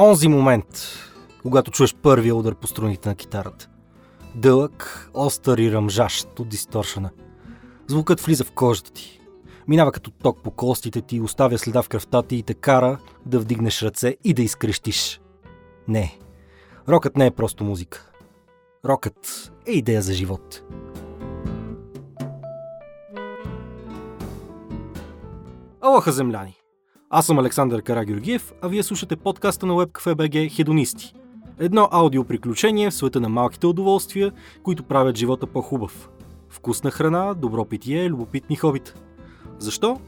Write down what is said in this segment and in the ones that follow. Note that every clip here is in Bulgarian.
Онзи момент, когато чуеш първия удар по струните на китарата. Дълъг, остър и ръмжащ от дисторшена. Звукът влиза в кожата ти. Минава като ток по костите ти, оставя следа в кръвта ти и те кара да вдигнеш ръце и да изкрещиш. Не, рокът не е просто музика. Рокът е идея за живот. Алоха, земляни! Аз съм Александър Карагюргиев, а вие слушате подкаста на WebCafe.bg Хедонисти. Едно аудиоприключение в света на малките удоволствия, които правят живота по-хубав. Вкусна храна, добро питие, любопитни хобита. Защо?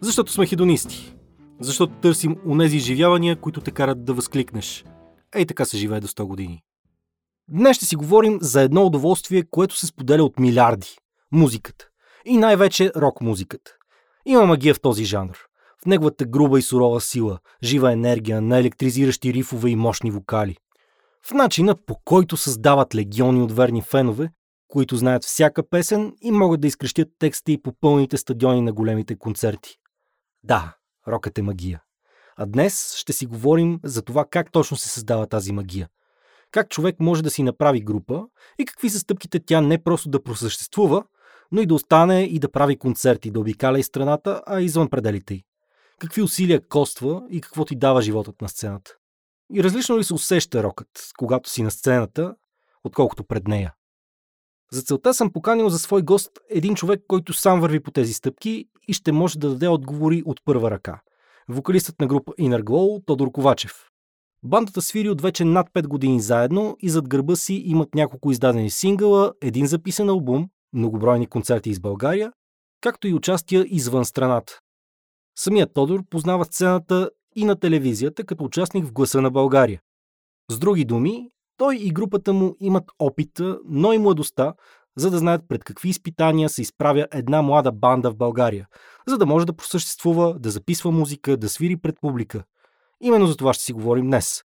Защото сме хедонисти. Защото търсим унези изживявания, които те карат да възкликнеш. Ей така се живее до 100 години. Днес ще си говорим за едно удоволствие, което се споделя от милиарди – музиката. И най-вече рок-музиката. Има магия в този жанр. Неговата груба и сурова сила, жива енергия, на електризиращи рифове и мощни вокали. В начина по който създават легиони от верни фенове, които знаят всяка песен и могат да изкрещят текста и по пълните стадиони на големите концерти. Да, рокът е магия. А днес ще си говорим за това как точно се създава тази магия. Как човек може да си направи група и какви са стъпките тя не просто да просъществува, но и да остане и да прави концерти, да обикаля и страната, а извън пределите й. Какви усилия коства и какво ти дава животът на сцената. И различно ли се усеща рокът, когато си на сцената, отколкото пред нея? За целта съм поканил за свой гост един човек, който сам върви по тези стъпки и ще може да даде отговори от първа ръка. Вокалистът на група Inner Glow Тодор Ковачев. Бандата свири от вече над 5 години заедно и зад гърба си имат няколко издадени сингъла, един записан албум, многобройни концерти из България, както и участия извън страната. Самият Тодор познава сцената и на телевизията като участник в Гласа на България. С други думи, той и групата му имат опита, но и младостта, за да знаят пред какви изпитания се изправя една млада банда в България, за да може да просъществува, да записва музика, да свири пред публика. Именно за това ще си говорим днес.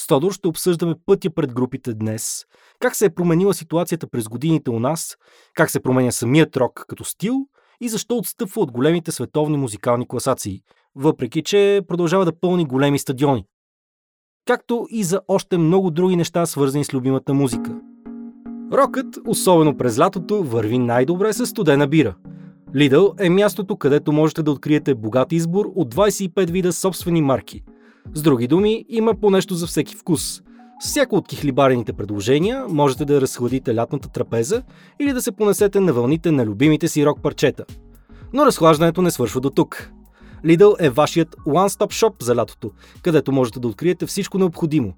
С Тодор ще обсъждаме пътя пред групите днес, как се е променила ситуацията през годините у нас, как се променя самият рок като стил и защо отстъпва от големите световни музикални класации, въпреки че продължава да пълни големи стадиони. Както и за още много други неща, свързани с любимата музика. Рокът, особено през лятото, върви най-добре с студена бира. Lidl е мястото, където можете да откриете богат избор от 25 вида собствени марки. С други думи, има по нещо за всеки вкус. Всяко от кихлибарените предложения можете да разхладите лятната трапеза или да се понесете на вълните на любимите си рок парчета. Но разхлаждането не свършва до тук. Lidl е вашият one-stop shop за лятото, където можете да откриете всичко необходимо.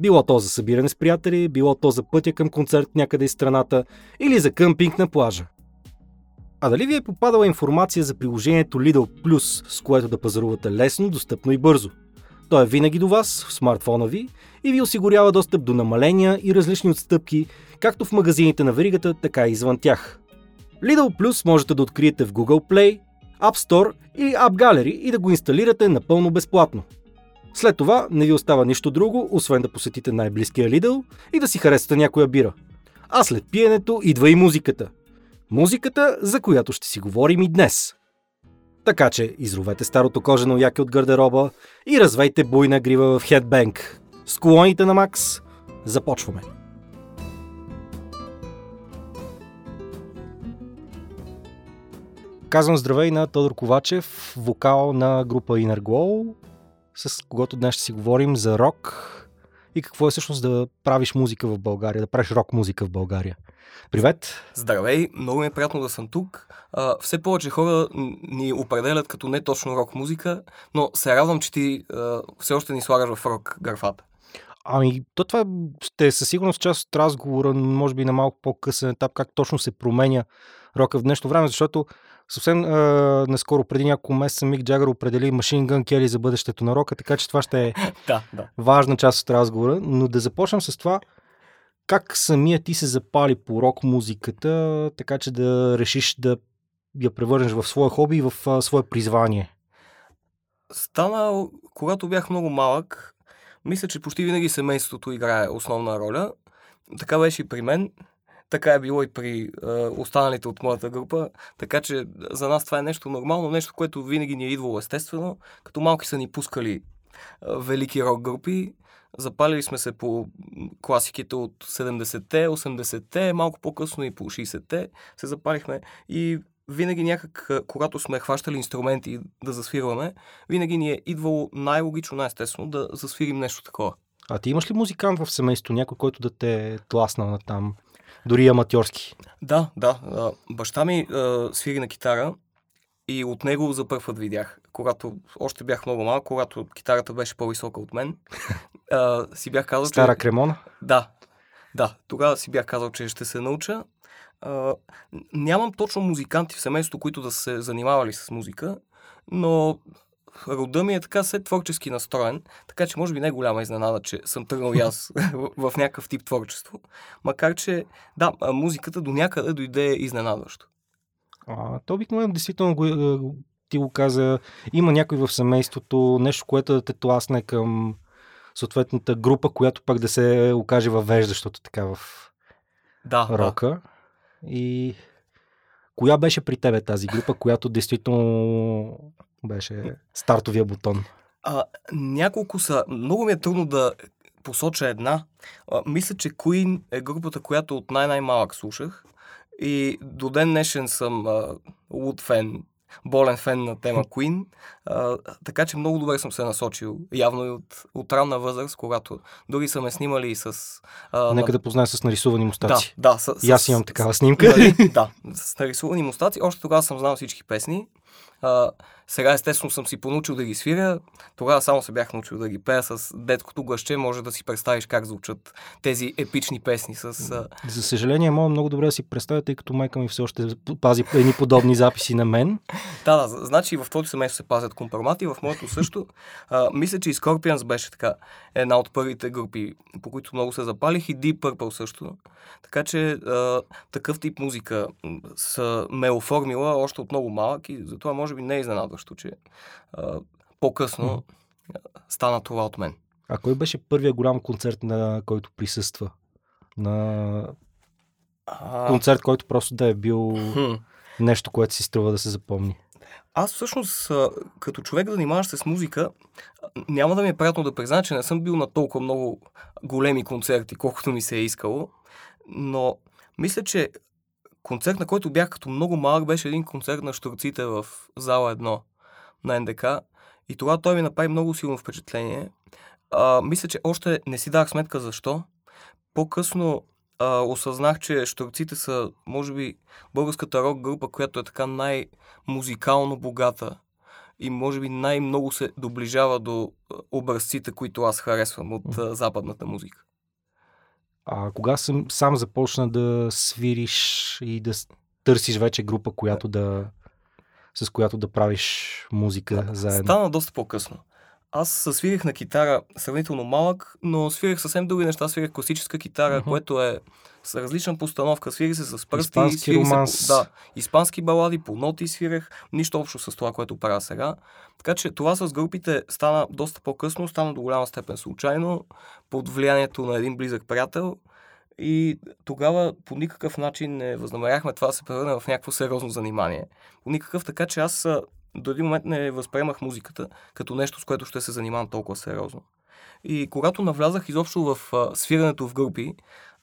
Било то за събиране с приятели, било то за пътя към концерт някъде из страната или за къмпинг на плажа. А дали ви е попадала информация за приложението Lidl Plus, с което да пазарувате лесно, достъпно и бързо? То е винаги до вас, в смартфона ви, и ви осигурява достъп до намаления и различни отстъпки, както в магазините на веригата, така и извън тях. Lidl Plus можете да откриете в Google Play, App Store или App Gallery и да го инсталирате напълно безплатно. След това не ви остава нищо друго, освен да посетите най-близкия Lidl и да си харесате някоя бира. А след пиенето идва и музиката. Музиката, за която ще си говорим и днес. Така че изровете старото кожено яке от гардероба и развейте буйна грива в хедбенк. С колоните на Макс започваме. Казвам здравей на Тодор Ковачев, вокал на група Inner Glow, с когото днес ще си говорим за рок и какво е всъщност да правиш музика в България, да правиш рок музика в България. Привет! Здравей, много ми е приятно да съм тук. А, все повече хора ни определят като не точно рок музика, но се радвам, че ти а, все още ни слагаш в рок графата. Ами, то това ще е със сигурност част от разговора, може би на малко по-късен етап, как точно се променя рока в днешно време, защото съвсем а, наскоро, преди няколко месеца, Мик Джагър определи Machine Gun Kelly за бъдещето на рока, така че това ще е да, да. важна част от разговора. Но да започнем с това, как самия ти се запали по рок музиката, така че да решиш да я превърнеш в своя хоби и в а, свое призвание? Стана, когато бях много малък, мисля, че почти винаги семейството играе основна роля. Така беше и при мен. Така е било и при е, останалите от моята група. Така че за нас това е нещо нормално, нещо, което винаги ни е идвало естествено. Като малки са ни пускали велики рок групи. Запалили сме се по класиките от 70-те, 80-те, малко по-късно и по 60-те се запалихме и винаги някак, когато сме хващали инструменти да засвирваме, винаги ни е идвало най-логично, най-естествено да засвирим нещо такова. А ти имаш ли музикант в семейството, някой, който да те тласнал на там, дори аматьорски? Да, да. Баща ми а, свири на китара и от него за първ път видях, когато още бях много малък, когато китарата беше по-висока от мен. А, си бях казал, Стара че... кремона? Да, да. Тогава си бях казал, че ще се науча. А, нямам точно музиканти в семейството, които да се занимавали с музика, но рода ми е така се творчески настроен, така че може би не е голяма изненада, че съм тръгнал и аз в, някакъв тип творчество. Макар, че да, музиката до някъде дойде изненадващо. А, то обикновено действително го, ти го каза, има някой в семейството, нещо, което да те тласне към съответната група, която пък да се окаже въвеждащото така в да, рока. Да. И коя беше при тебе тази група, която действително беше стартовия бутон? А, няколко са. Много ми е трудно да посоча една. А, мисля, че Queen е групата, която от най-най-малък слушах. И до ден днешен съм луд фен, болен фен на тема Queen. А, така че много добре съм се насочил. Явно и от, от ранна възраст, когато дори са ме снимали с... А, Нека на... да позная с нарисувани мустаци. Да, да. С, и аз имам такава снимка. Нали, да, с нарисувани мустаци. Още тогава съм знал всички песни. А, сега естествено съм си понучил да ги свиря. Тогава само се бях научил да ги пея с деткото гласче. Може да си представиш как звучат тези епични песни. С. За съжаление, мога много добре да си представя, тъй като майка ми все още пази едни подобни записи на мен. да, да, значи в твоето семейство се пазят компромати, в моето също. А, мисля, че и Scorpions беше така една от първите групи, по които много се запалих и Deep Purple също. Така че а, такъв тип музика са ме оформила още от много малък и затова може би не е изненадващо, че а, по-късно mm. стана това от мен. А кой беше първият голям концерт, на който присъства? На а... концерт, който просто да е бил хм. нещо, което си струва да се запомни. Аз всъщност, като човек да занимаваш се с музика, няма да ми е приятно да призная, че не съм бил на толкова много големи концерти, колкото ми се е искало. Но мисля, че концерт, на който бях като много малък, беше един концерт на штурците в зала 1 на НДК. И това той ми направи много силно впечатление. А, мисля, че още не си дах сметка защо. По-късно а, осъзнах, че штурците са, може би, българската рок група, която е така най-музикално богата и може би най-много се доближава до образците, които аз харесвам от а, западната музика. А кога съм, сам започна да свириш и да търсиш вече група, която да, с която да правиш музика заедно? Стана доста по-късно. Аз свирих на китара сравнително малък, но свирих съвсем други неща. Свирих класическа китара, uh-huh. което е с различна постановка. Свирих се с пръсти. Испански романс. Се, да, испански балади, по ноти свирих. Нищо общо с това, което правя сега. Така че това с групите стана доста по-късно, стана до голяма степен случайно, под влиянието на един близък приятел. И тогава по никакъв начин не възнамеряхме това да се превърне в някакво сериозно занимание. По никакъв, така че аз до един момент не възприемах музиката като нещо, с което ще се занимавам толкова сериозно. И когато навлязах изобщо в а, свирането в групи,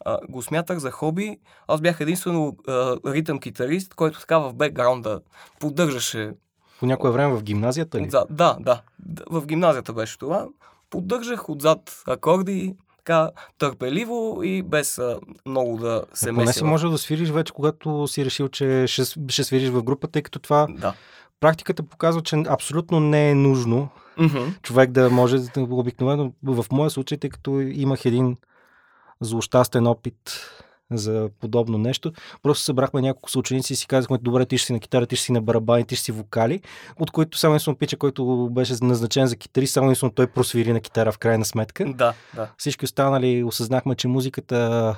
а, го смятах за хоби. Аз бях единствено а, ритъм китарист, който така в бекграунда поддържаше. По някое време в гимназията ли? Отзад, да, да. В гимназията беше това. Поддържах отзад акорди, така търпеливо и без а, много да се меси. Не си може да свириш вече, когато си решил, че ще, ще свириш в група, тъй като това да практиката показва, че абсолютно не е нужно mm-hmm. човек да може обикновено, в моя случай, тъй като имах един злощастен опит за подобно нещо. Просто събрахме няколко съученици и си казахме, добре, ти ще си на китара, ти ще си на барабани, ти ще си вокали, от които само единствено пича, който беше назначен за китарист, само единствено той просвири на китара в крайна сметка. Да, да. Всички останали осъзнахме, че музиката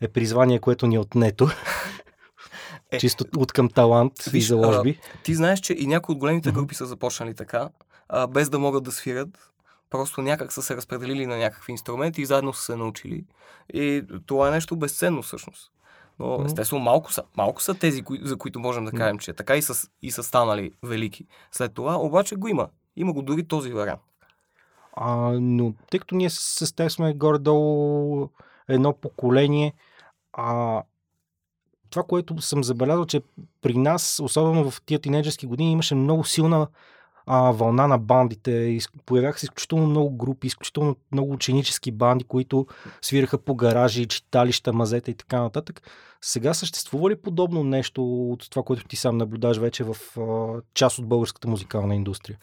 е призвание, което ни е отнето. Е, Чисто от към талант виж, и заложби. А, ти знаеш, че и някои от големите групи са започнали така, а, без да могат да свирят. Просто някак са се разпределили на някакви инструменти и заедно са се научили. И това е нещо безценно всъщност. Но естествено малко са, малко са тези, кои, за които можем да кажем, че така и са, и са станали велики. След това обаче го има. Има го дори този вариант. А, но тъй като ние с, теб сме горе-долу едно поколение, а, това, което съм забелязал, че при нас, особено в тия тинейджерски години, имаше много силна а, вълна на бандите. Появяха се изключително много групи, изключително много ученически банди, които свираха по гаражи, читалища, мазета и така нататък. Сега съществува ли подобно нещо от това, което ти сам наблюдаш вече в а, част от българската музикална индустрия?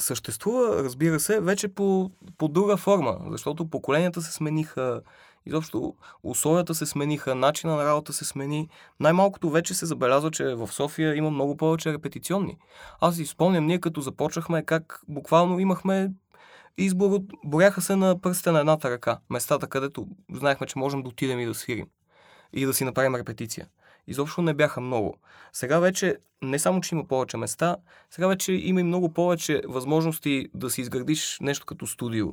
Съществува, разбира се, вече по, по друга форма, защото поколенията се смениха, изобщо условията се смениха, начина на работа се смени. Най-малкото вече се забелязва, че в София има много повече репетиционни. Аз си спомням, ние като започнахме, как буквално имахме избор от... Боряха се на пръстите на едната ръка. Местата, където знаехме, че можем да отидем и да свирим. И да си направим репетиция. Изобщо не бяха много. Сега вече не само, че има повече места, сега вече има и много повече възможности да си изградиш нещо като студио.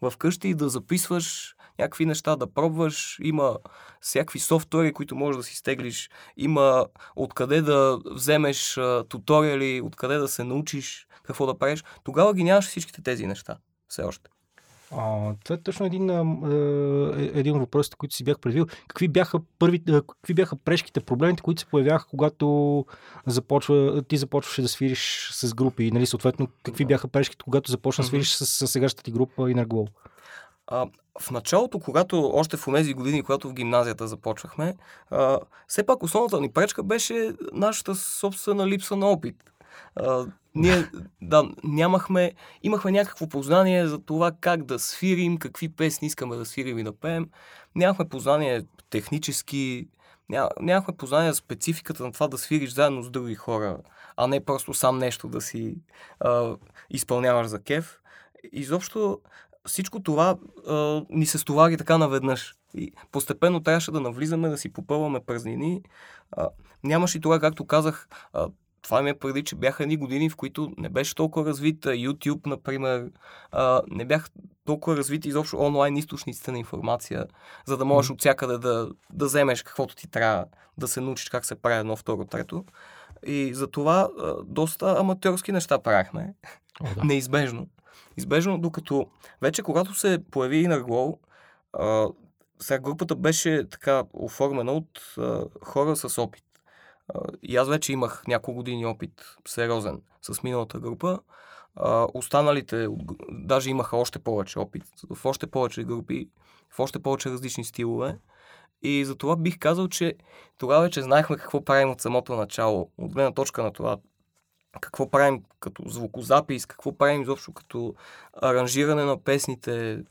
В къщи да записваш някакви неща, да пробваш, има всякакви софтуери, които можеш да си стеглиш, има откъде да вземеш а, туториали, откъде да се научиш какво да правиш. Тогава ги нямаш всичките тези неща. Все още. А, това е точно един, е, един от въпросите, които си бях предвил. Какви бяха, първи, какви бяха прешките, проблемите, които се появяха, когато започва, ти започваше да свириш с групи? Нали, съответно, какви бяха прешките, когато започна да свириш с, с сегашната ти група Inner А, в началото, когато още в тези години, когато в гимназията започвахме, а, все пак основната ни пречка беше нашата собствена липса на опит. А, ние да, нямахме, имахме някакво познание за това как да свирим, какви песни искаме да свирим и да пеем. Нямахме познание технически, ня, нямахме познание за спецификата на това да свириш заедно с други хора, а не просто сам нещо да си а, изпълняваш за кеф. Изобщо всичко това а, ни се стовари така наведнъж. И постепенно трябваше да навлизаме, да си попълваме празнини. А, нямаше и това, както казах, а, това ми е преди, че бяха едни години, в които не беше толкова развит YouTube, например, а, не бяха толкова развити изобщо онлайн източниците на информация, за да можеш mm-hmm. от всякъде да, да вземеш каквото ти трябва, да се научиш как се прави едно, второ, трето. И за това а, доста аматьорски неща правихме. О, да. Неизбежно. Избежно, докато вече когато се появи а, сега групата беше така оформена от а, хора с опит. И аз вече имах няколко години опит сериозен с миналата група. Останалите даже имаха още повече опит в още повече групи, в още повече различни стилове. И затова бих казал, че тогава вече знаехме какво правим от самото начало. От гледна точка на това какво правим като звукозапис, какво правим изобщо като аранжиране на песните,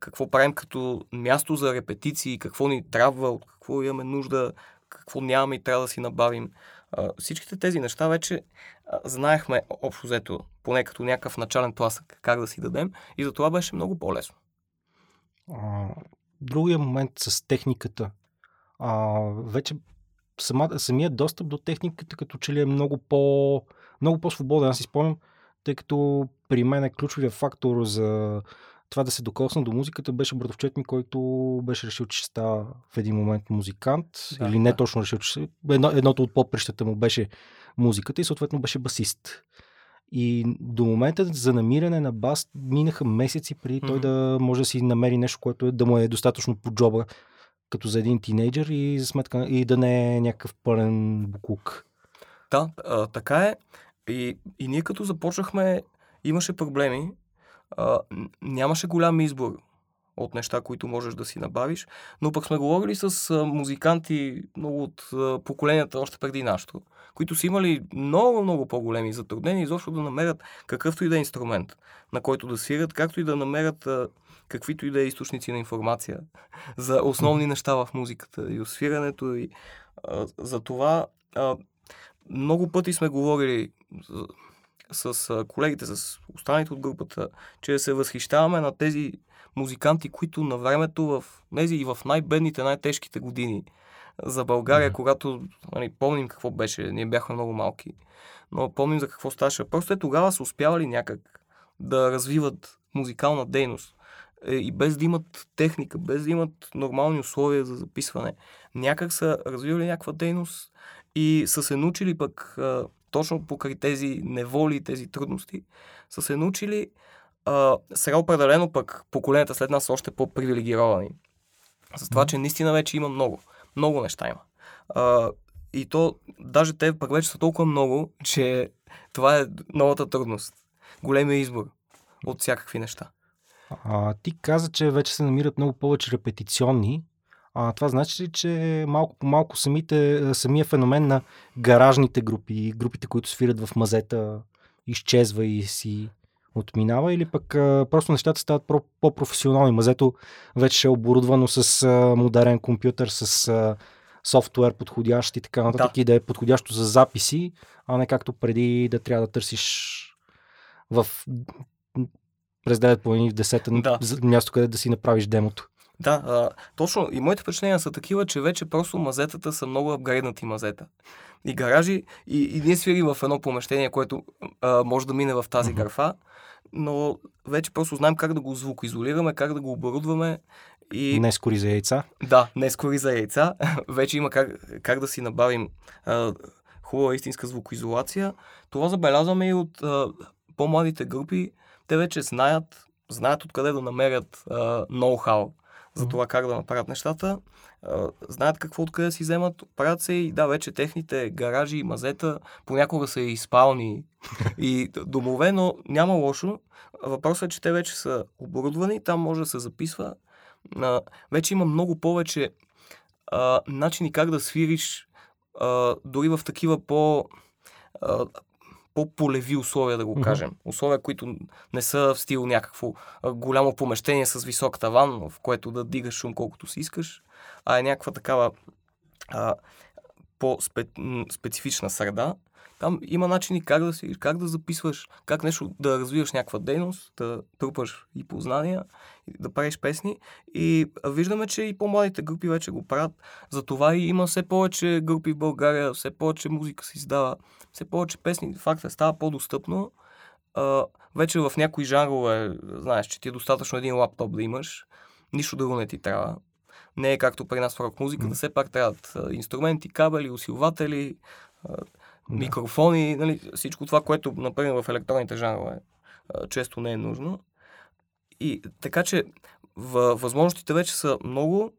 какво правим като място за репетиции, какво ни трябва, от какво имаме нужда, какво нямаме и трябва да си набавим. Всичките тези неща вече знаехме общо взето, поне като някакъв начален тласък, как да си дадем и за това беше много по-лесно. Другия момент с техниката. А, вече сама, самият достъп до техниката като че ли е много, по, много по-свободен. Аз си спомням, тъй като при мен е ключовия фактор за това да се докосна до музиката беше братовчет ми, който беше решил, че ще става в един момент музикант. Да, или не да. точно решил, че едно, едното от попрещата му беше музиката и съответно беше басист. И до момента за намиране на бас минаха месеци преди mm-hmm. той да може да си намери нещо, което е, да му е достатъчно по джоба, като за един тинейджър и за сметка и да не е някакъв пълен буклук. Да, а, така е. И, и ние като започнахме, имаше проблеми, а, нямаше голям избор от неща, които можеш да си набавиш, но пък сме говорили с музиканти много от поколенията още преди нашото, които са имали много, много по-големи затруднения изобщо да намерят какъвто и да е инструмент, на който да свирят, както и да намерят каквито и да е източници на информация за основни неща в музиката и освирането. И, а, за това а, много пъти сме говорили с колегите, с останалите от групата, че се възхищаваме на тези музиканти, които на времето в тези и в най-бедните, най-тежките години за България, mm-hmm. когато нали, помним какво беше, ние бяхме много малки, но помним за какво ставаше. Просто е тогава са успявали някак да развиват музикална дейност е, и без да имат техника, без да имат нормални условия за записване, някак са развивали някаква дейност и са се научили пък точно покрай тези неволи, тези трудности, са се научили а, сега определено пък поколенията след нас са още по-привилегировани. С това, че наистина вече има много. Много неща има. А, и то, даже те пък вече са толкова много, че това е новата трудност. Големия избор от всякакви неща. А, ти каза, че вече се намират много повече репетиционни. А, това значи ли, че малко по малко самите, самия феномен на гаражните групи, групите, които свират в мазета, изчезва и си отминава или пък а, просто нещата стават по-професионални. Мазето вече е оборудвано с а, модерен компютър, с а, софтуер подходящ и така нататък да. и да е подходящо за записи, а не както преди да трябва да търсиш в през 9 половини в 10 да. място, къде да си направиш демото. Да, а, точно. И моите впечатления са такива, че вече просто мазетата са много апгрейднати мазета. И гаражи, и, и ние свирим в едно помещение, което а, може да мине в тази mm-hmm. графа, но вече просто знаем как да го звукоизолираме, как да го оборудваме. И... Не скори за яйца? Да, не скори за яйца. вече има как, как да си набавим а, хубава истинска звукоизолация. Това забелязваме и от а, по-младите групи. Те вече знаят, знаят откъде да намерят а, ноу-хау за това как да направят нещата. Знаят какво откъде си вземат, правят се и да, вече техните гаражи и мазета понякога са и спални и домове, но няма лошо. Въпросът е, че те вече са оборудвани, там може да се записва. Вече има много повече а, начини как да свириш а, дори в такива по по-полеви условия, да го кажем. Mm-hmm. Условия, които не са в стил някакво голямо помещение с висок таван, в което да дигаш шум колкото си искаш, а е някаква такава а, по-специфична среда. Там има начини как да, си, как да записваш, как нещо да развиваш някаква дейност, да трупаш и познания, да правиш песни. И виждаме, че и по-младите групи вече го правят. Затова и има все повече групи в България, все повече музика се издава, все повече песни. Факт е, става по-достъпно. А, вече в някои жанрове, знаеш, че ти е достатъчно един лаптоп да имаш, нищо друго не ти трябва. Не е както при нас в рок музиката, mm. все пак трябват инструменти, кабели, усилватели, да. микрофони, нали, всичко това, което, например, в електронните жанрове често не е нужно. И така че възможностите вече са много.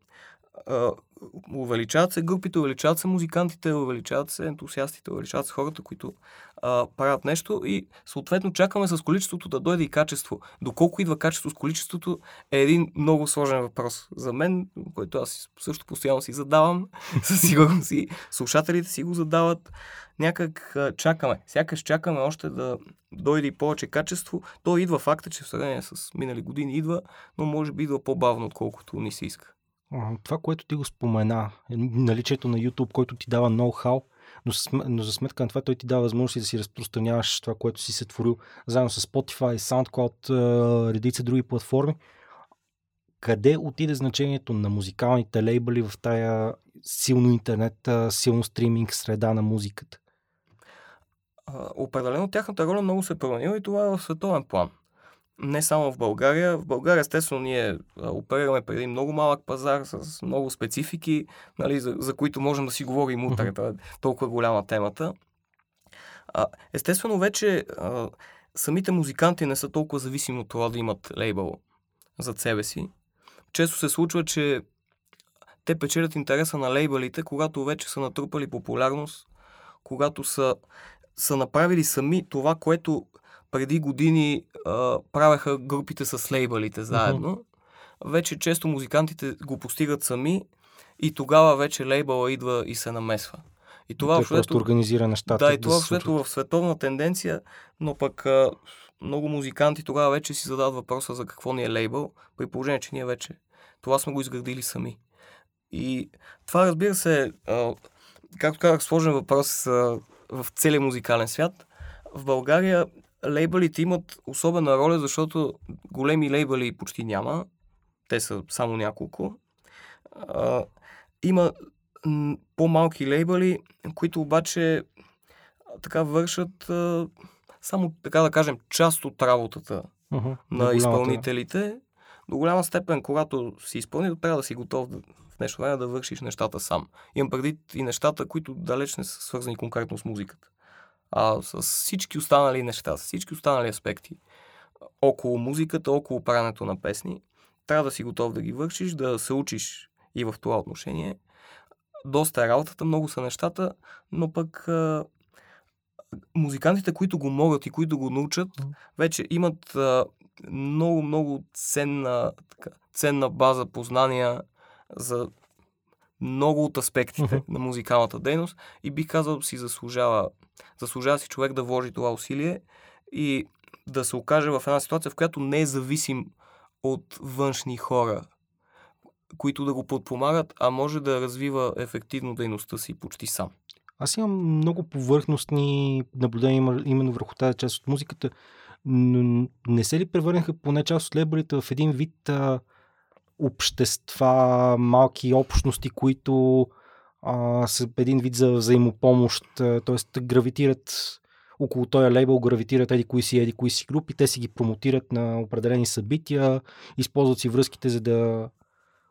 Увеличават се групите, увеличават се музикантите, увеличават се ентусиастите, увеличават се хората, които а, правят нещо и съответно чакаме с количеството да дойде и качество. Доколко идва качество с количеството е един много сложен въпрос за мен, който аз също постоянно си задавам, със сигурност и слушателите си го задават някак а, чакаме. Сякаш чакаме още да дойде и повече качество. То идва факта, че в сравнение с минали години идва, но може би идва по-бавно, отколкото ни се иска. Това, което ти го спомена, е наличието на YouTube, който ти дава ноу-хау, но, но за сметка на това той ти дава възможност да си разпространяваш това, което си се творил заедно с Spotify, SoundCloud, редица други платформи. Къде отиде значението на музикалните лейбъли в тая силно интернет, силно стриминг среда на музиката? определено тяхната роля много се е променила и това е в световен план. Не само в България. В България, естествено, ние оперираме преди много малък пазар с много специфики, нали, за, за които можем да си говорим утре. Това е толкова голяма темата. А, естествено, вече а, самите музиканти не са толкова зависими от това да имат лейбъл зад себе си. Често се случва, че те печелят интереса на лейбълите, когато вече са натрупали популярност, когато са са направили сами това, което преди години а, правеха групите с лейбълите заедно. Uh-huh. Вече често музикантите го постигат сами и тогава вече лейбъла идва и се намесва. И това Той просто организира нещата. Да, и това да в световна тенденция, но пък а, много музиканти тогава вече си задават въпроса за какво ни е лейбъл, при положение, че ние вече това сме го изградили сами. И това, разбира се, а, както казах, сложен въпрос а, в целия музикален свят. В България лейбълите имат особена роля, защото големи лейбъли почти няма. Те са само няколко. А, има по-малки лейбъли, които обаче така вършат а, само, така да кажем, част от работата uh-huh, на изпълнителите. До голяма степен, когато си изпълнител, трябва да си готов да, в днешно време да вършиш нещата сам. Имам предвид и нещата, които далеч не са свързани конкретно с музиката. А с всички останали неща, с всички останали аспекти. около музиката, около правенето на песни. Трябва да си готов да ги вършиш, да се учиш и в това отношение. Доста е работата, много са нещата, но пък а, музикантите, които го могат и които го научат, вече имат а, много, много ценна, така, ценна база познания за много от аспектите на музикалната дейност и бих казал си заслужава, заслужава си човек да вложи това усилие и да се окаже в една ситуация, в която не е зависим от външни хора, които да го подпомагат, а може да развива ефективно дейността си почти сам. Аз имам много повърхностни наблюдения именно върху тази част от музиката, но не се ли превърнаха поне част от лейбълите в един вид а, общества, малки общности, които а, са един вид за взаимопомощ, т.е. гравитират около този лейбъл гравитират еди кои си, еди кои си групи, те си ги промотират на определени събития, използват си връзките, за да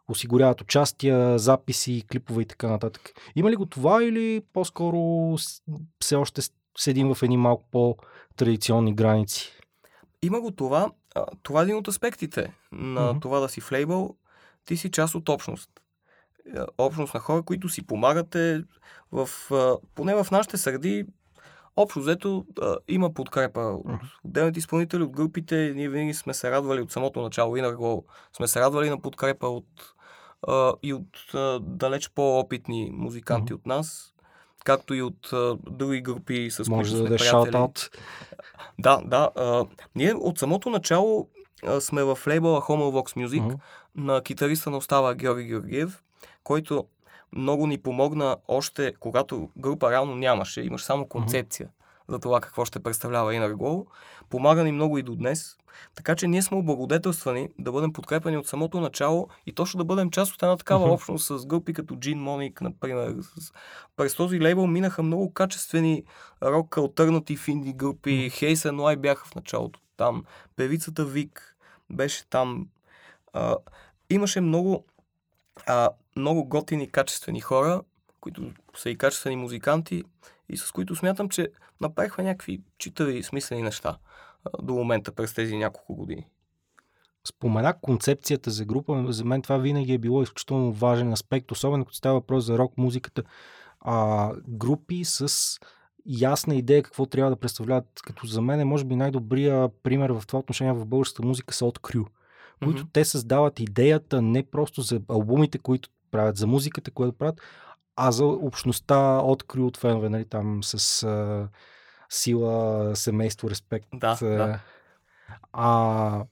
осигуряват участия, записи, клипове и така нататък. Има ли го това или по-скоро все още седим в едни малко по-традиционни граници? Има го това. Това е един от аспектите на mm-hmm. това да си в лейбъл. Ти си част от общност. Е, общност на хора, които си помагате в, поне в нашите среди, Общо взето има подкрепа от отделните изпълнители, от групите. Ние винаги сме се радвали от самото начало и на сме се радвали на подкрепа от, а, и от а, далеч по-опитни музиканти mm-hmm. от нас, както и от а, други групи, с Може които да сме приятели. Да, да. А, ние от самото начало а, сме в лейбъла Homo Vox Music mm-hmm. на китариста на остава Георги Георгиев, който много ни помогна още когато група реално нямаше, имаш само концепция mm-hmm. за това какво ще представлява Inner Glow. Помага ни много и до днес. Така че ние сме облагодетелствани да бъдем подкрепени от самото начало и точно да бъдем част от една такава mm-hmm. общност с групи като Джин Моник, например. През този лейбъл минаха много качествени рок, альтернатив инди групи. Mm-hmm. And Lie бяха в началото там. Певицата Вик беше там. А, имаше много а, много готини, качествени хора, които са и качествени музиканти и с които смятам, че направихме някакви читави смислени неща до момента през тези няколко години. Споменах концепцията за група. За мен това винаги е било изключително важен аспект, особено като става въпрос за рок музиката. А, групи с ясна идея какво трябва да представляват. Като за мен е, може би, най-добрия пример в това отношение в българската музика са от Крю които mm-hmm. те създават идеята не просто за албумите, които правят, за музиката, която правят, а за общността от крю от фенове, нали, там с а, сила, семейство, респект. Да, а, да. А,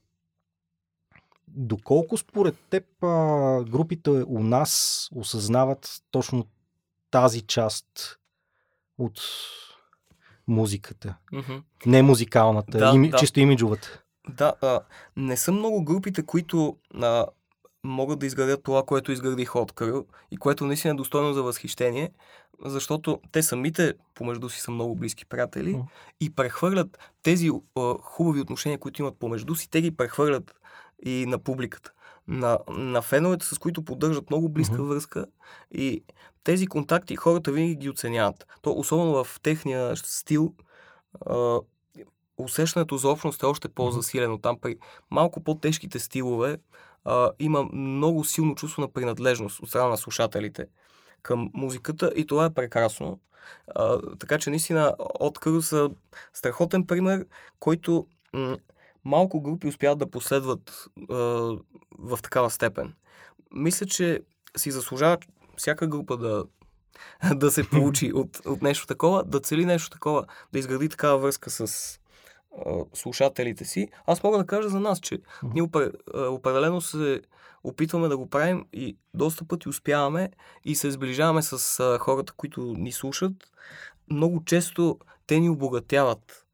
доколко според теб а, групите у нас осъзнават точно тази част от музиката? Mm-hmm. Не музикалната, да, ими, да. чисто имиджовата. Да, а, не са много групите, които а, могат да изградят това, което изградих от Кръл и което наистина е достойно за възхищение, защото те самите помежду си са много близки приятели mm. и прехвърлят тези а, хубави отношения, които имат помежду си, те ги прехвърлят и на публиката. На, на феновете, с които поддържат много близка mm-hmm. връзка и тези контакти хората винаги ги оценяват. То, особено в техния стил, а, усещането за общност е още по-засилено. Там при малко по-тежките стилове а, има много силно чувство на принадлежност от страна на слушателите към музиката и това е прекрасно. А, така че наистина откър са страхотен пример, който м- малко групи успяват да последват а, в такава степен. Мисля, че си заслужава всяка група да, да се получи от, от нещо такова, да цели нещо такова, да изгради такава връзка с, слушателите си. Аз мога да кажа за нас, че ние определено се опитваме да го правим и доста пъти успяваме и се сближаваме с хората, които ни слушат. Много често те ни обогатяват.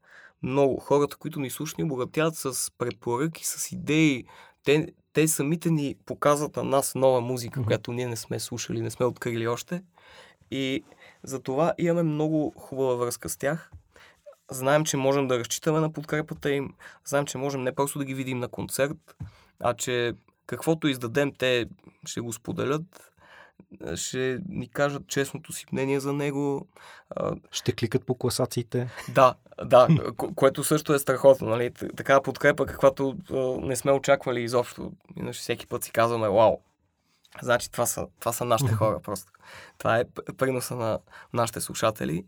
Много хората, които ни слушат, ни обогатяват с препоръки, с идеи. Те, те самите ни показват на нас нова музика, mm-hmm. която ние не сме слушали, не сме открили още. И затова имаме много хубава връзка с тях знаем, че можем да разчитаме на подкрепата им, знаем, че можем не просто да ги видим на концерт, а че каквото издадем, те ще го споделят ще ни кажат честното си мнение за него. Ще кликат по класациите. да, да, ко- което също е страхотно, нали? Т- Такава подкрепа, каквато не сме очаквали изобщо. Иначе всеки път си казваме, вау, значи това са, това са нашите хора просто. Това е приноса на нашите слушатели.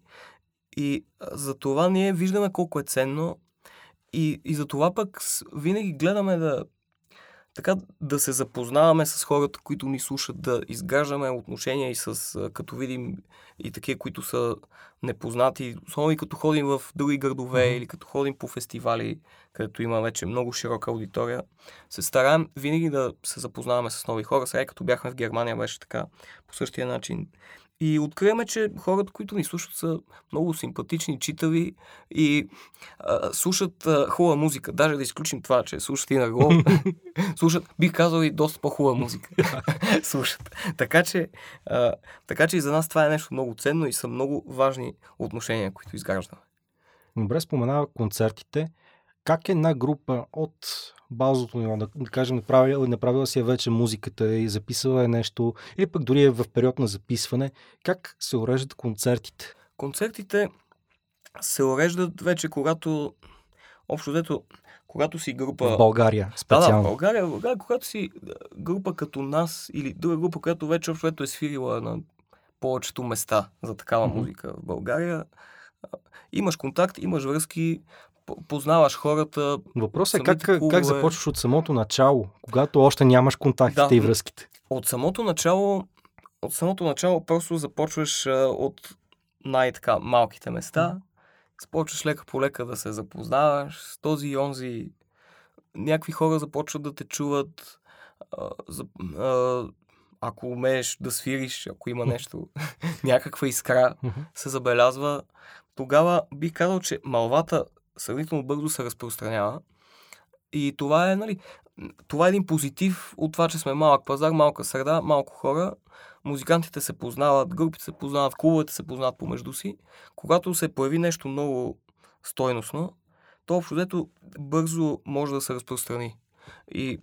И за това ние виждаме колко е ценно и, и за това пък винаги гледаме да така да се запознаваме с хората, които ни слушат, да изграждаме отношения и с, като видим и такива, които са непознати, особено и като ходим в други градове Мгм. или като ходим по фестивали, където има вече много широка аудитория, се стараем винаги да се запознаваме с нови хора. Сега, като бяхме в Германия, беше така по същия начин. И откриваме, че хората, които ни слушат, са много симпатични, читави и а, слушат а, хубава музика. Даже да изключим това, че слушат и на гол. слушат, бих казал и доста по-хубава музика. слушат. Така че, а, така че и за нас това е нещо много ценно и са много важни отношения, които изграждаме. Добре споменава концертите. Как една група от базовото ниво, да, да кажем, направила, направила си е вече музиката и записала е нещо, или пък дори е в период на записване, как се уреждат концертите? Концертите се уреждат вече, когато общо взето, когато си група... В България Да, да, в специално. България, в България, когато си група като нас или друга група, която вече общо взето е свирила на повечето места за такава Мгм. музика в България, имаш контакт, имаш връзки, познаваш хората. Въпросът е как, самите как клубове- започваш от самото начало, когато още нямаш контактите Да. и връзките. От самото начало, от самото начало просто започваш а, от най-така малките места, започваш лека по лека да се запознаваш с този и онзи. Някакви хора започват да те чуват. А, за, а, ако умееш да свириш, ако има нещо, някаква искра се забелязва, тогава бих казал, че малвата сравнително бързо се разпространява. И това е, нали, това е един позитив от това, че сме малък пазар, малка среда, малко хора. Музикантите се познават, групите се познават, клубовете се познават помежду си. Когато се появи нещо много стойностно, то общо взето бързо може да се разпространи. И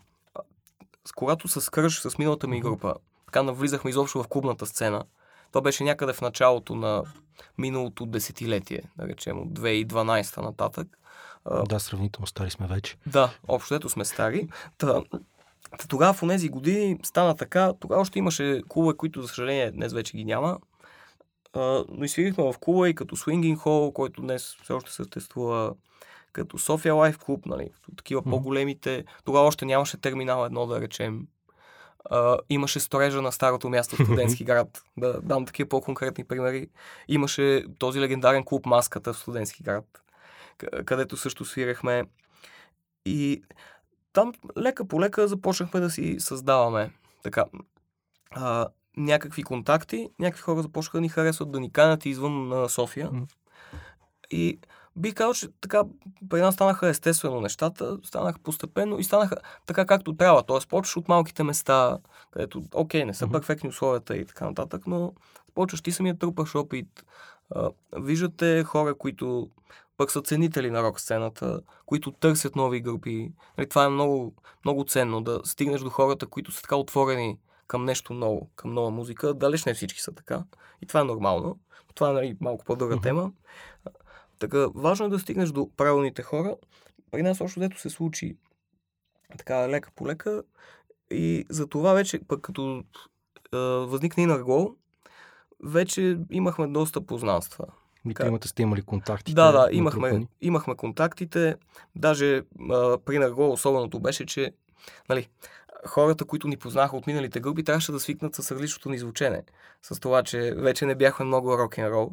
когато с Кръж, с миналата ми група, така навлизахме изобщо в клубната сцена, то беше някъде в началото на миналото десетилетие, да речем от 2012 нататък. Да, сравнително стари сме вече. да, общо ето сме стари. Та, тогава в тези години стана така. Тогава още имаше клубове, които, за съжаление, днес вече ги няма. Но и свирихме в клуба и като Swinging Hall, който днес все още съществува като София Лайф клуб, нали, като такива по-големите. Тогава още нямаше терминал едно, да речем. Имаше сторежа на старото място в студентски град. Да дам такива по-конкретни примери. Имаше този легендарен клуб Маската в студентски град, къ- където също свирахме. И там лека по лека започнахме да си създаваме така а, някакви контакти, някакви хора започнаха да ни харесват, да ни канят извън а, София. И бих казал, че така при нас станаха естествено нещата, станаха постепенно и станаха така както трябва. Тоест, почваш от малките места, където, окей, не са Мгм. перфектни условията и така нататък, но почваш ти самия трупаш опит. А, виждате хора, които пък са ценители на рок сцената, които търсят нови групи. Нали, това е много, много ценно, да стигнеш до хората, които са така отворени към нещо ново, към нова музика. Далеч не всички са така. И това е нормално. Това е нали, малко по-дълга Мгм. тема. Така, важно е да стигнеш до правилните хора. При нас още дето се случи така лека по лека. И за това вече, пък като а, възникне и Наргол, вече имахме доста познанства. Тримата сте имали контакти. Да, да, имахме, имахме контактите. Даже а, при Нарго особеното беше, че нали, хората, които ни познаха от миналите групи, трябваше да свикнат с различното ни звучене. С това, че вече не бяхме много рок-н-рол,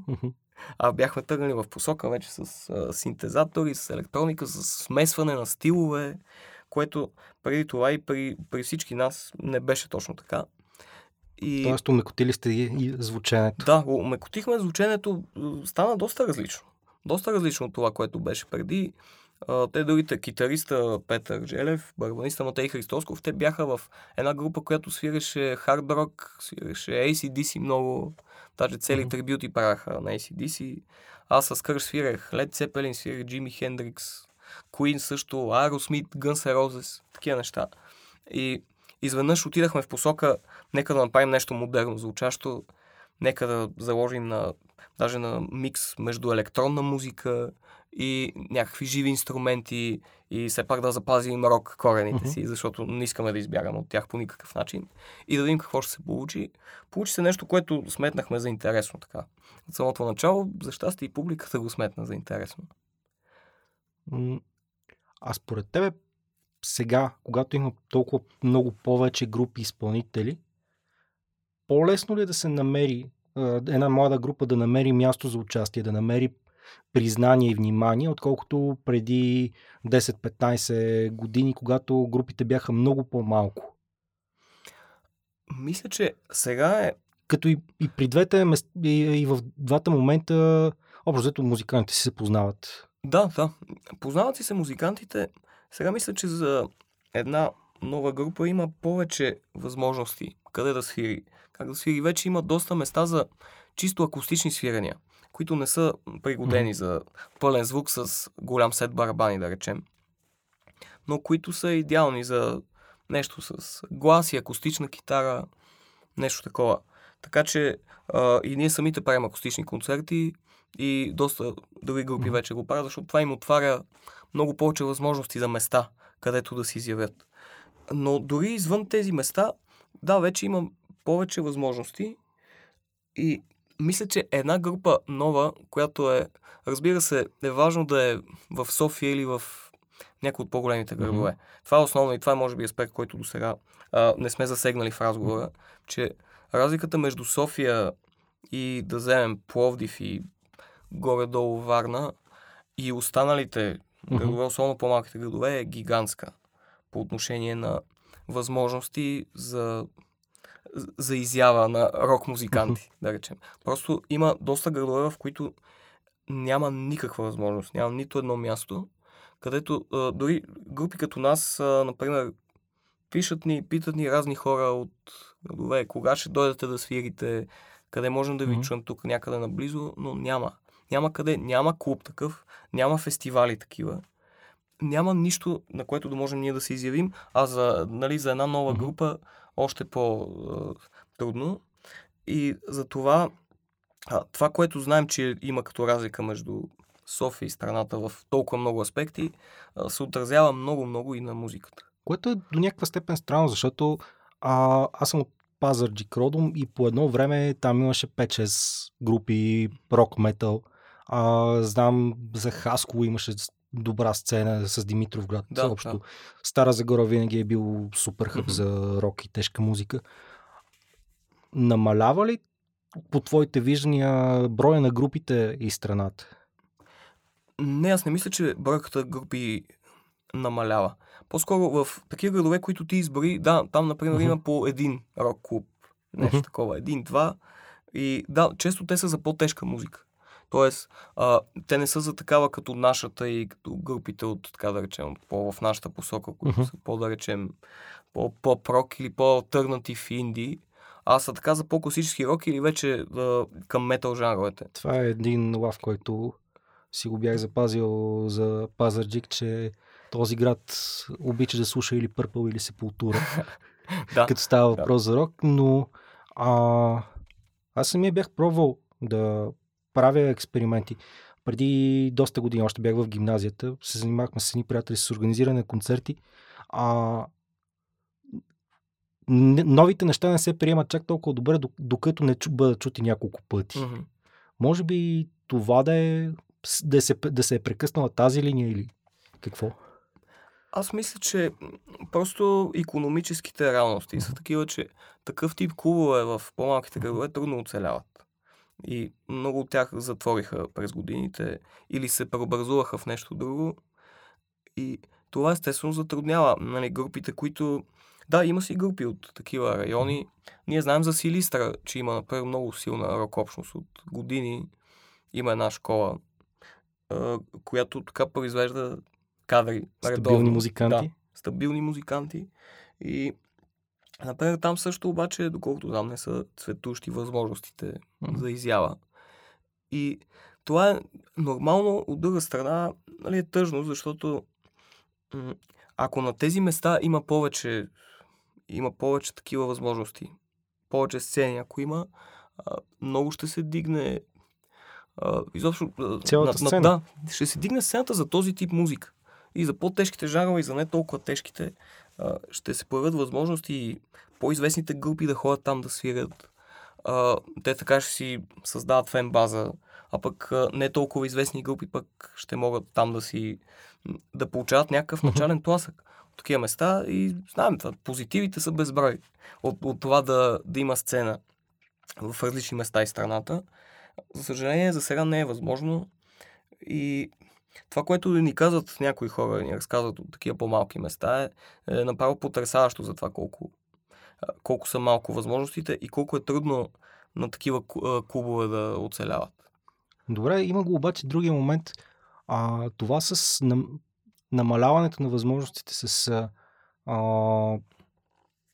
а бяхме тръгнали в посока вече с а, синтезатори, с електроника, с смесване на стилове, което преди това и при, при всички нас не беше точно така. И... Тоест, умекотили сте и, звученето. Да, умекотихме звученето, стана доста различно. Доста различно от това, което беше преди. А, Те другите, китариста Петър Желев, барабаниста Матей Христосков, те бяха в една група, която свиреше хард рок, свиреше ACDC много, даже цели Мгм. трибюти правяха на ACDC. Аз с Кърш свирах Led Zeppelin, свирах Джими Хендрикс, Queen също, Aerosmith, Guns N' Roses, такива неща. И, изведнъж отидахме в посока, нека да направим нещо модерно звучащо, нека да заложим на, даже на микс между електронна музика и някакви живи инструменти и все пак да запазим рок корените си, защото не искаме да избягаме от тях по никакъв начин и да видим какво ще се получи. Получи се нещо, което сметнахме за интересно така. От самото начало, за щастие и публиката го сметна за интересно. А според тебе сега, когато има толкова много повече групи изпълнители, по-лесно ли е да се намери една млада група да намери място за участие, да намери признание и внимание, отколкото преди 10-15 години, когато групите бяха много по-малко. Мисля, че сега е. Като и, и при двете и, и в двата момента, общо музикантите си се познават. Да, да. Познават си се музикантите. Сега мисля, че за една нова група има повече възможности къде да свири, как да свири. Вече има доста места за чисто акустични свирения които не са пригодени за пълен звук с голям сет барабани, да речем, но които са идеални за нещо с глас и акустична китара, нещо такова. Така че а, и ние самите правим акустични концерти и доста други групи вече го правят, защото това им отваря много повече възможности за места, където да си изявят. Но дори извън тези места, да, вече има повече възможности и мисля, че една група нова, която е, разбира се, е важно да е в София или в някои от по-големите градове. Mm-hmm. Това е основно и това е може би аспект, който до сега не сме засегнали в разговора, че разликата между София и да вземем Пловдив и горе-долу Варна и останалите mm-hmm. градове, особено по-малките градове, е гигантска по отношение на възможности за за изява на рок-музиканти, да речем. Просто има доста градове, в които няма никаква възможност, няма нито едно място, където а, дори групи като нас, а, например, пишат ни, питат ни разни хора от градове, кога ще дойдете да свирите, къде можем да ви mm-hmm. чуем тук някъде наблизо, но няма. Няма къде, няма клуб такъв, няма фестивали такива, няма нищо, на което да можем ние да се изявим, а за, нали, за една нова група още по-трудно. И за това, това, което знаем, че има като разлика между София и страната в толкова много аспекти, се отразява много-много и на музиката. Което е до някаква степен странно, защото а, аз съм от Пазарджик родом и по едно време там имаше 5-6 групи рок-метал. А, знам за Хасково имаше добра сцена с Димитров град. Да. Да. Стара Загора винаги е бил супер хъб mm-hmm. за рок и тежка музика. Намалява ли по твоите виждания броя на групите и страната? Не, аз не мисля, че бройката групи намалява. По-скоро в такива градове, които ти избори, да, там, например, mm-hmm. има по един рок клуб. Нещо mm-hmm. такова. Един-два. И да, често те са за по-тежка музика. Тоест, а, те не са за такава като нашата и като групите от, така да речем, по, в нашата посока, които uh-huh. са по, да речем, по-прок или по-альтернатив инди, а са така за по-класически рок или вече а, към метал жанровете. Това е един лав, който си го бях запазил за Пазарджик, че този град обича да слуша или Пърпъл, или Сепултура, да, като става въпрос да. за рок, но а, аз самия бях пробвал да правя експерименти. Преди доста години, още бях в гимназията, се занимахме с едни приятели с организиране на концерти. А, новите неща не се приемат чак толкова добре, докато не чу, бъдат чути няколко пъти. Mm-hmm. Може би това да е да се, да се е прекъснала тази линия или какво? Аз мисля, че просто економическите реалности са такива, че такъв тип клубове в по-малките градове трудно оцеляват. И много от тях затвориха през годините или се преобразуваха в нещо друго. И това естествено затруднява нали, групите, които... Да, има си групи от такива райони. Ние знаем за Силистра, че има, например, много силна рок общност от години. Има една школа, която така произвежда кадри. Стабилни редовно. музиканти. Да, стабилни музиканти. И Например, там също обаче, доколкото там не са цветущи възможностите mm-hmm. за изява. И това е нормално, от друга страна, нали, е тъжно, защото м- ако на тези места има повече има повече такива възможности. Повече сцени, ако има, а, много ще се дигне а, изобщо... Цялата на, сцена. На, да, ще се дигне сцената за този тип музика. И за по-тежките жанрове, и за не толкова тежките, а, ще се появят възможности по-известните групи да ходят там да свирят. А, те така ще си създават фен база, а пък а, не толкова известни групи пък ще могат там да си да получават някакъв начален тласък от такива места и знаем това, позитивите са безброй от, от това да, да има сцена в различни места и страната. За съжаление, за сега не е възможно и това, което ни казват някои хора, ни разказват от такива по-малки места е, е направо потрясаващо за това колко, колко са малко възможностите и колко е трудно на такива клубове да оцеляват. Добре, има го обаче другия момент. А, това с нам, намаляването на възможностите с а,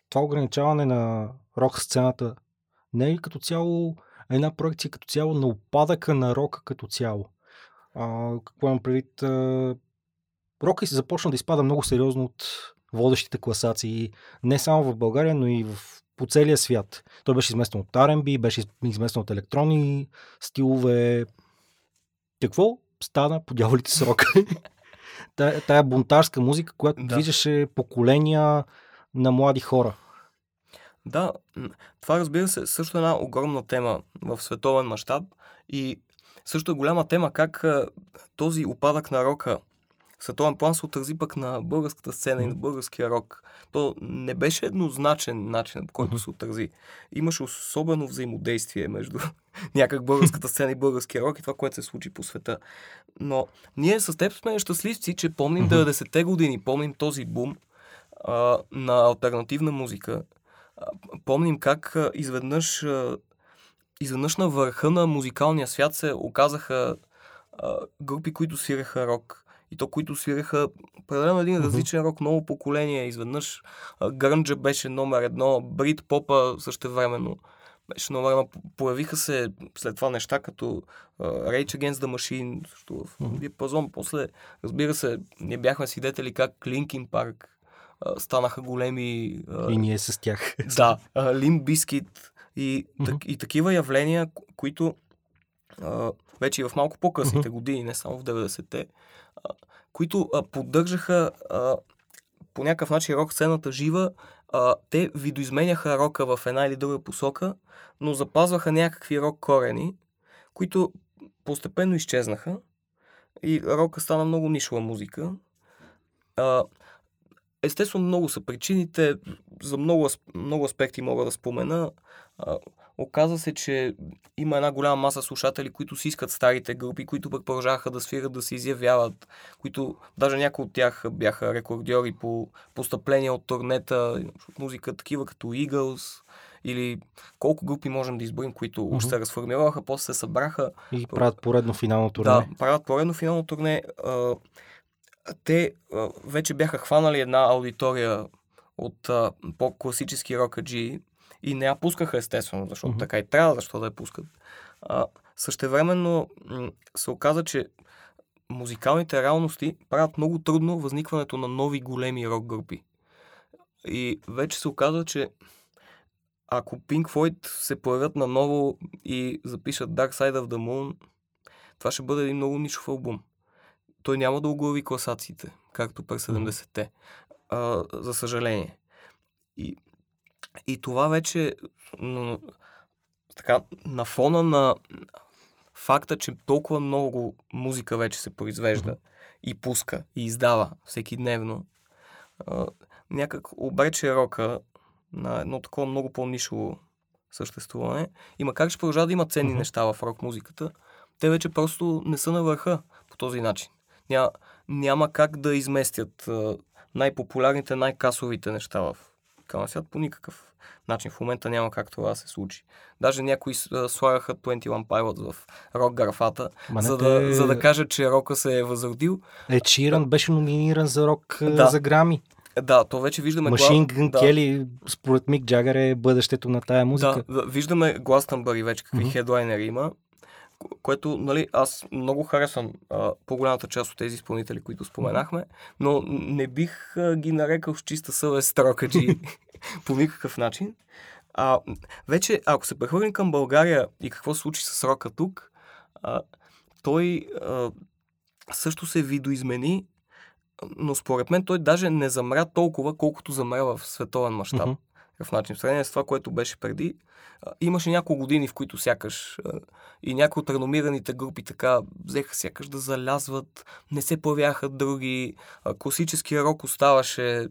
това ограничаване на рок сцената не е ли като цяло една проекция като цяло на опадъка на рока като цяло? А, какво имам предвид? А, рока се започна да изпада много сериозно от водещите класации, не само в България, но и в, по целия свят. Той беше изместен от R&B, беше изместен от електронни стилове. Какво стана по дяволите с рока? тая, тая бунтарска музика, която да. движеше поколения на млади хора. Да, това разбира се също е една огромна тема в световен мащаб и също е голяма тема как този опадък на рока в световен план се отрази пък на българската сцена mm-hmm. и на българския рок. То не беше еднозначен начин, по който mm-hmm. се отрази. Имаше особено взаимодействие между някак българската сцена и българския рок и това, което се случи по света. Но ние с теб сме щастливци, че помним mm-hmm. 90-те години, помним този бум а, на альтернативна музика. А, помним как а, изведнъж а, изведнъж на върха на музикалния свят се оказаха а, групи, които свиреха рок. И то, които свиреха определено един uh-huh. различен рок, ново поколение. Изведнъж а, грънджа беше номер едно, брит попа също времено беше номер едно. Появиха се след това неща като uh, Rage Against the Machine, също в диапазон. Uh-huh. После, разбира се, ние бяхме свидетели как Linkin Park uh, станаха големи. Uh, и ние с тях. Да, uh, Limp Bizkit, и, mm-hmm. так, и такива явления, които а, вече и в малко по-късните mm-hmm. години, не само в 90-те, а, които а, поддържаха а, по някакъв начин рок сцената жива, а, те видоизменяха рока в една или друга посока, но запазваха някакви рок корени, които постепенно изчезнаха и рока стана много нишова музика. А, естествено, много са причините, за много, много аспекти мога да спомена. А, оказа се, че има една голяма маса слушатели, които си искат старите групи, които пък продължаваха да свират, да се изявяват, които даже някои от тях бяха рекордьори по постъпления от турнета, от музика, такива като Eagles, или колко групи можем да изброим, които mm-hmm. уж се разформираха, после се събраха. И правят поредно финално турне. Да, правят поредно финално турне. А, те а, вече бяха хванали една аудитория от а, по-класически рокаджи и не я пускаха естествено, защото mm-hmm. така и трябва, защо да я пускат. А, същевременно м- се оказа, че музикалните реалности правят много трудно възникването на нови големи рок групи. И вече се оказа, че ако Pink Floyd се появят наново и запишат Dark Side of the Moon, това ще бъде един много нишов албум. Той няма да оглави класациите, както през 70-те. А, за съжаление. И и това вече така, на фона на факта, че толкова много музика вече се произвежда и пуска и издава всеки дневно, някак обрече рока на едно такова много по-нишово съществуване. И макар че продължава да има ценни uh-huh. неща в рок музиката, те вече просто не са на върха по този начин. Няма, няма как да изместят най-популярните, най-касовите неща в музикалния свят по никакъв начин. В момента няма как това да се случи. Даже някои слагаха 21 Pilots в рок графата, за, да, за да кажат, че рока се е възродил. Е, Чиран беше номиниран за рок да. за грами. Да, то вече виждаме... Машин Гън да. Кели, според Мик Джагър е бъдещето на тая музика. Да, виждаме Гластънбъри вече какви mm-hmm. хедлайнери има, което, нали, аз много харесвам по-голямата част от тези изпълнители, които споменахме, но не бих а, ги нарекал с чиста съвест строкаджи. по никакъв начин. А, вече, ако се прехвърлим към България и какво се случи с рока тук, а, той а, също се видоизмени, но според мен той даже не замря толкова, колкото замря в световен мащаб. Mm-hmm. В начин, в сравнение с това, което беше преди. Имаше няколко години, в които сякаш и някои от реномираните групи така взеха сякаш да залязват, не се появяха други. Класическия рок оставаше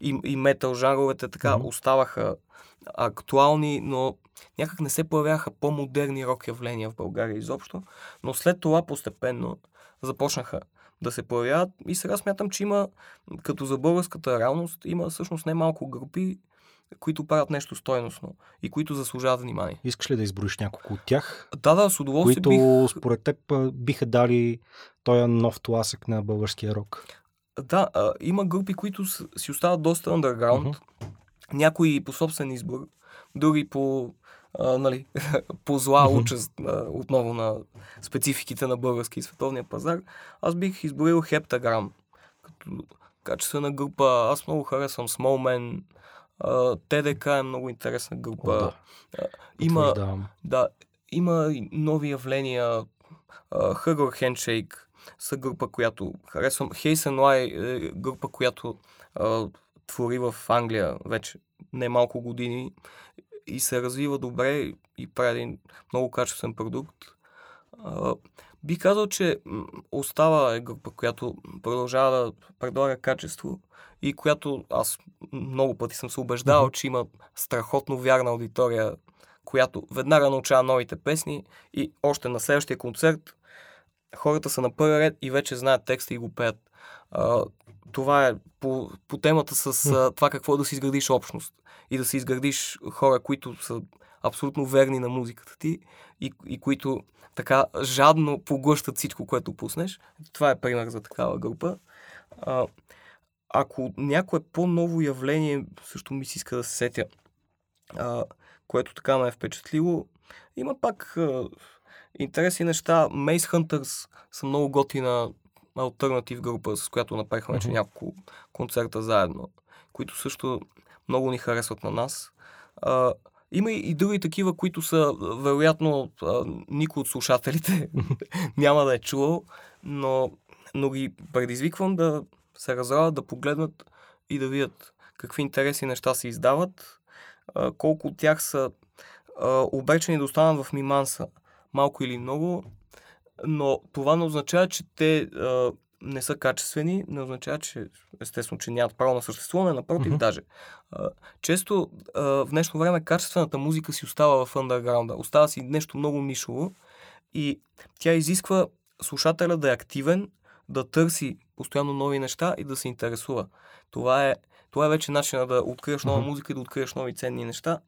и, и метал жанровете така mm-hmm. оставаха актуални, но някак не се появяха по-модерни рок явления в България изобщо. Но след това постепенно започнаха да се появяват и сега смятам, че има, като за българската реалност, има всъщност немалко групи, които правят нещо стойностно и които заслужават внимание. Искаш ли да изброиш няколко от тях? Да, да, с удоволствие които, бих... според теб биха дали този нов тласък на българския рок? Да, а, има групи, които си остават доста underground. Uh-huh. Някои по собствен избор, други по, а, нали, по зла uh-huh. участ а, отново на спецификите на български и световния пазар. Аз бих изборил Heptagram като качествена група. Аз много харесвам Small Man. ТДК е много интересна група. О, да. има, да, има нови явления. Hugger Handshake са група, която харесвам. Хейсен Лай е група, която а, твори в Англия вече не малко години и се развива добре и прави един много качествен продукт. А, би казал, че остава е група, която продължава да предлага качество и която аз много пъти съм се убеждавал, mm-hmm. че има страхотно вярна аудитория, която веднага научава новите песни и още на следващия концерт хората са на първи ред и вече знаят текста и го пеят. А, това е по, по темата с а, това какво да си изградиш общност и да си изградиш хора, които са абсолютно верни на музиката ти и, и които така жадно поглъщат всичко, което пуснеш. Това е пример за такава група. А, ако някое по-ново явление, също ми се иска да се сетя, а, което така ме е впечатлило, има пак а, интересни неща. Maze Hunters са много готина альтернатив група, с която направихме вече mm-hmm. няколко концерта заедно, които също много ни харесват на нас. А, има и други такива, които са, вероятно, никой от слушателите няма да е чувал, но, но ги предизвиквам да се разравят, да погледнат и да видят какви интересни неща се издават, колко от тях са обречени да останат в миманса малко или много, но това не означава, че те а, не са качествени, не означава, че естествено, че нямат право на съществуване, напротив, mm-hmm. даже. А, често а, в днешно време качествената музика си остава в андерграунда, остава си нещо много нишово и тя изисква слушателя да е активен, да търси постоянно нови неща и да се интересува. Това е, това е вече начина да откриеш нова mm-hmm. музика и да откриеш нови ценни неща.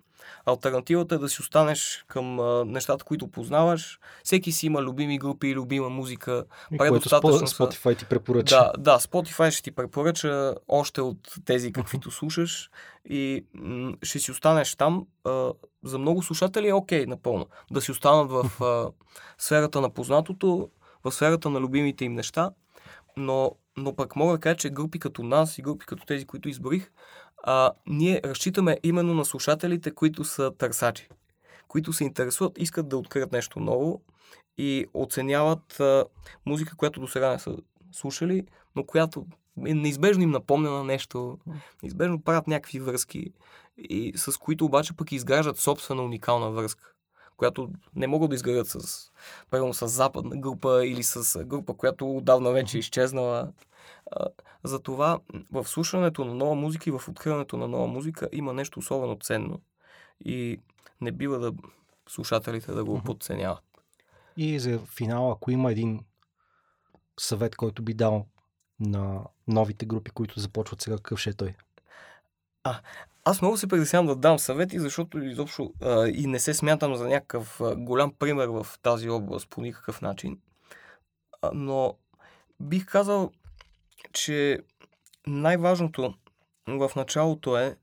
Альтернативата е да си останеш към а, нещата, които познаваш. Всеки си има любими групи и любима музика. И което Spotify ти препоръча. Да, да, Spotify ще ти препоръча още от тези, каквито слушаш и м- ще си останеш там. А, за много слушатели е окей okay, напълно. Да си останат в а, сферата на познатото, в сферата на любимите им неща. Но, но пък мога да кажа, че групи като нас и групи като тези, които изборих, а, ние разчитаме именно на слушателите, които са търсачи, които се интересуват, искат да открият нещо ново и оценяват а, музика, която до сега не са слушали, но която е неизбежно им напомня на нещо, неизбежно правят някакви връзки, и с които обаче пък изграждат собствена уникална връзка, която не могат да изградят с, примерно, с западна група или с група, която отдавна вече е изчезнала. Затова в слушането на нова музика и в откриването на нова музика има нещо особено ценно и не бива да слушателите да го подценяват. И за финал, ако има един съвет, който би дал на новите групи, които започват сега, какъв ще е той? А, аз много се притеснявам да дам съвети, защото изобщо а, и не се смятам за някакъв а, голям пример в тази област по никакъв начин. А, но бих казал, че най-важното в началото е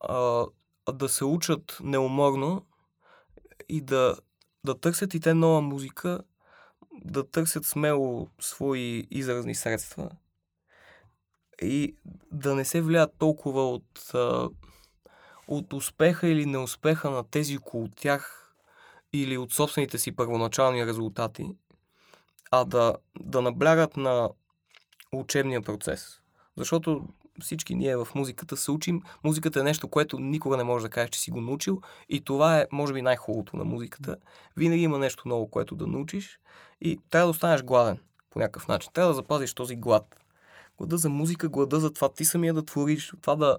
а, да се учат неуморно и да, да търсят и те нова музика, да търсят смело свои изразни средства и да не се влияят толкова от а, от успеха или неуспеха на тези около тях или от собствените си първоначални резултати, а да, да наблягат на учебния процес. Защото всички ние в музиката се учим. Музиката е нещо, което никога не можеш да кажеш, че си го научил. И това е, може би, най-хубавото на музиката. Винаги има нещо ново, което да научиш. И трябва да останеш гладен по някакъв начин. Трябва да запазиш този глад. Глада за музика, глада за това ти самия да твориш, това да,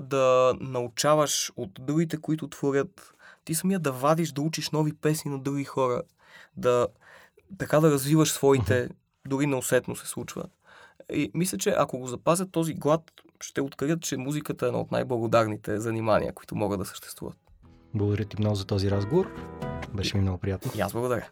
да научаваш от другите, които творят. Ти самия да вадиш, да учиш нови песни на други хора. Да, така да развиваш своите, дори неусетно се случва. И мисля, че ако го запазят този глад, ще открият, че музиката е едно от най-благодарните занимания, които могат да съществуват. Благодаря ти много за този разговор. Беше ми много приятно. И аз благодаря.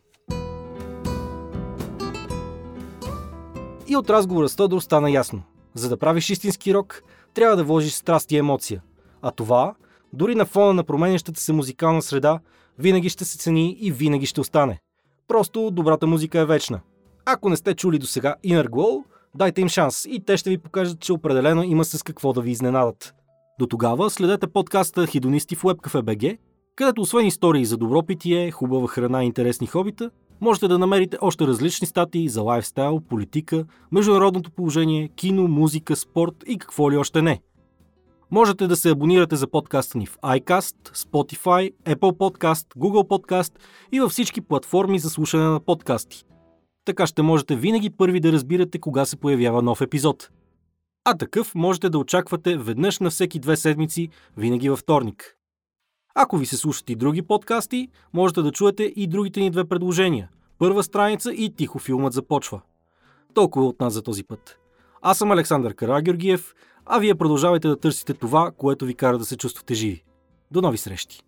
И от разговора с Тодор стана ясно. За да правиш истински рок, трябва да вложиш страст и емоция. А това, дори на фона на променящата се музикална среда, винаги ще се цени и винаги ще остане. Просто добрата музика е вечна. Ако не сте чули до сега Inner Glow, дайте им шанс и те ще ви покажат, че определено има с какво да ви изненадат. До тогава следете подкаста Хидонисти в WebCafe.bg, където освен истории за добро питие, хубава храна и интересни хобита, можете да намерите още различни статии за лайфстайл, политика, международното положение, кино, музика, спорт и какво ли още не. Можете да се абонирате за подкаста ни в iCast, Spotify, Apple Podcast, Google Podcast и във всички платформи за слушане на подкасти. Така ще можете винаги първи да разбирате кога се появява нов епизод. А такъв можете да очаквате веднъж на всеки две седмици, винаги във вторник. Ако ви се слушат и други подкасти, можете да чуете и другите ни две предложения. Първа страница и тихо филмът започва. Толкова от нас за този път. Аз съм Александър Карагеоргиев, а вие продължавайте да търсите това, което ви кара да се чувствате живи. До нови срещи!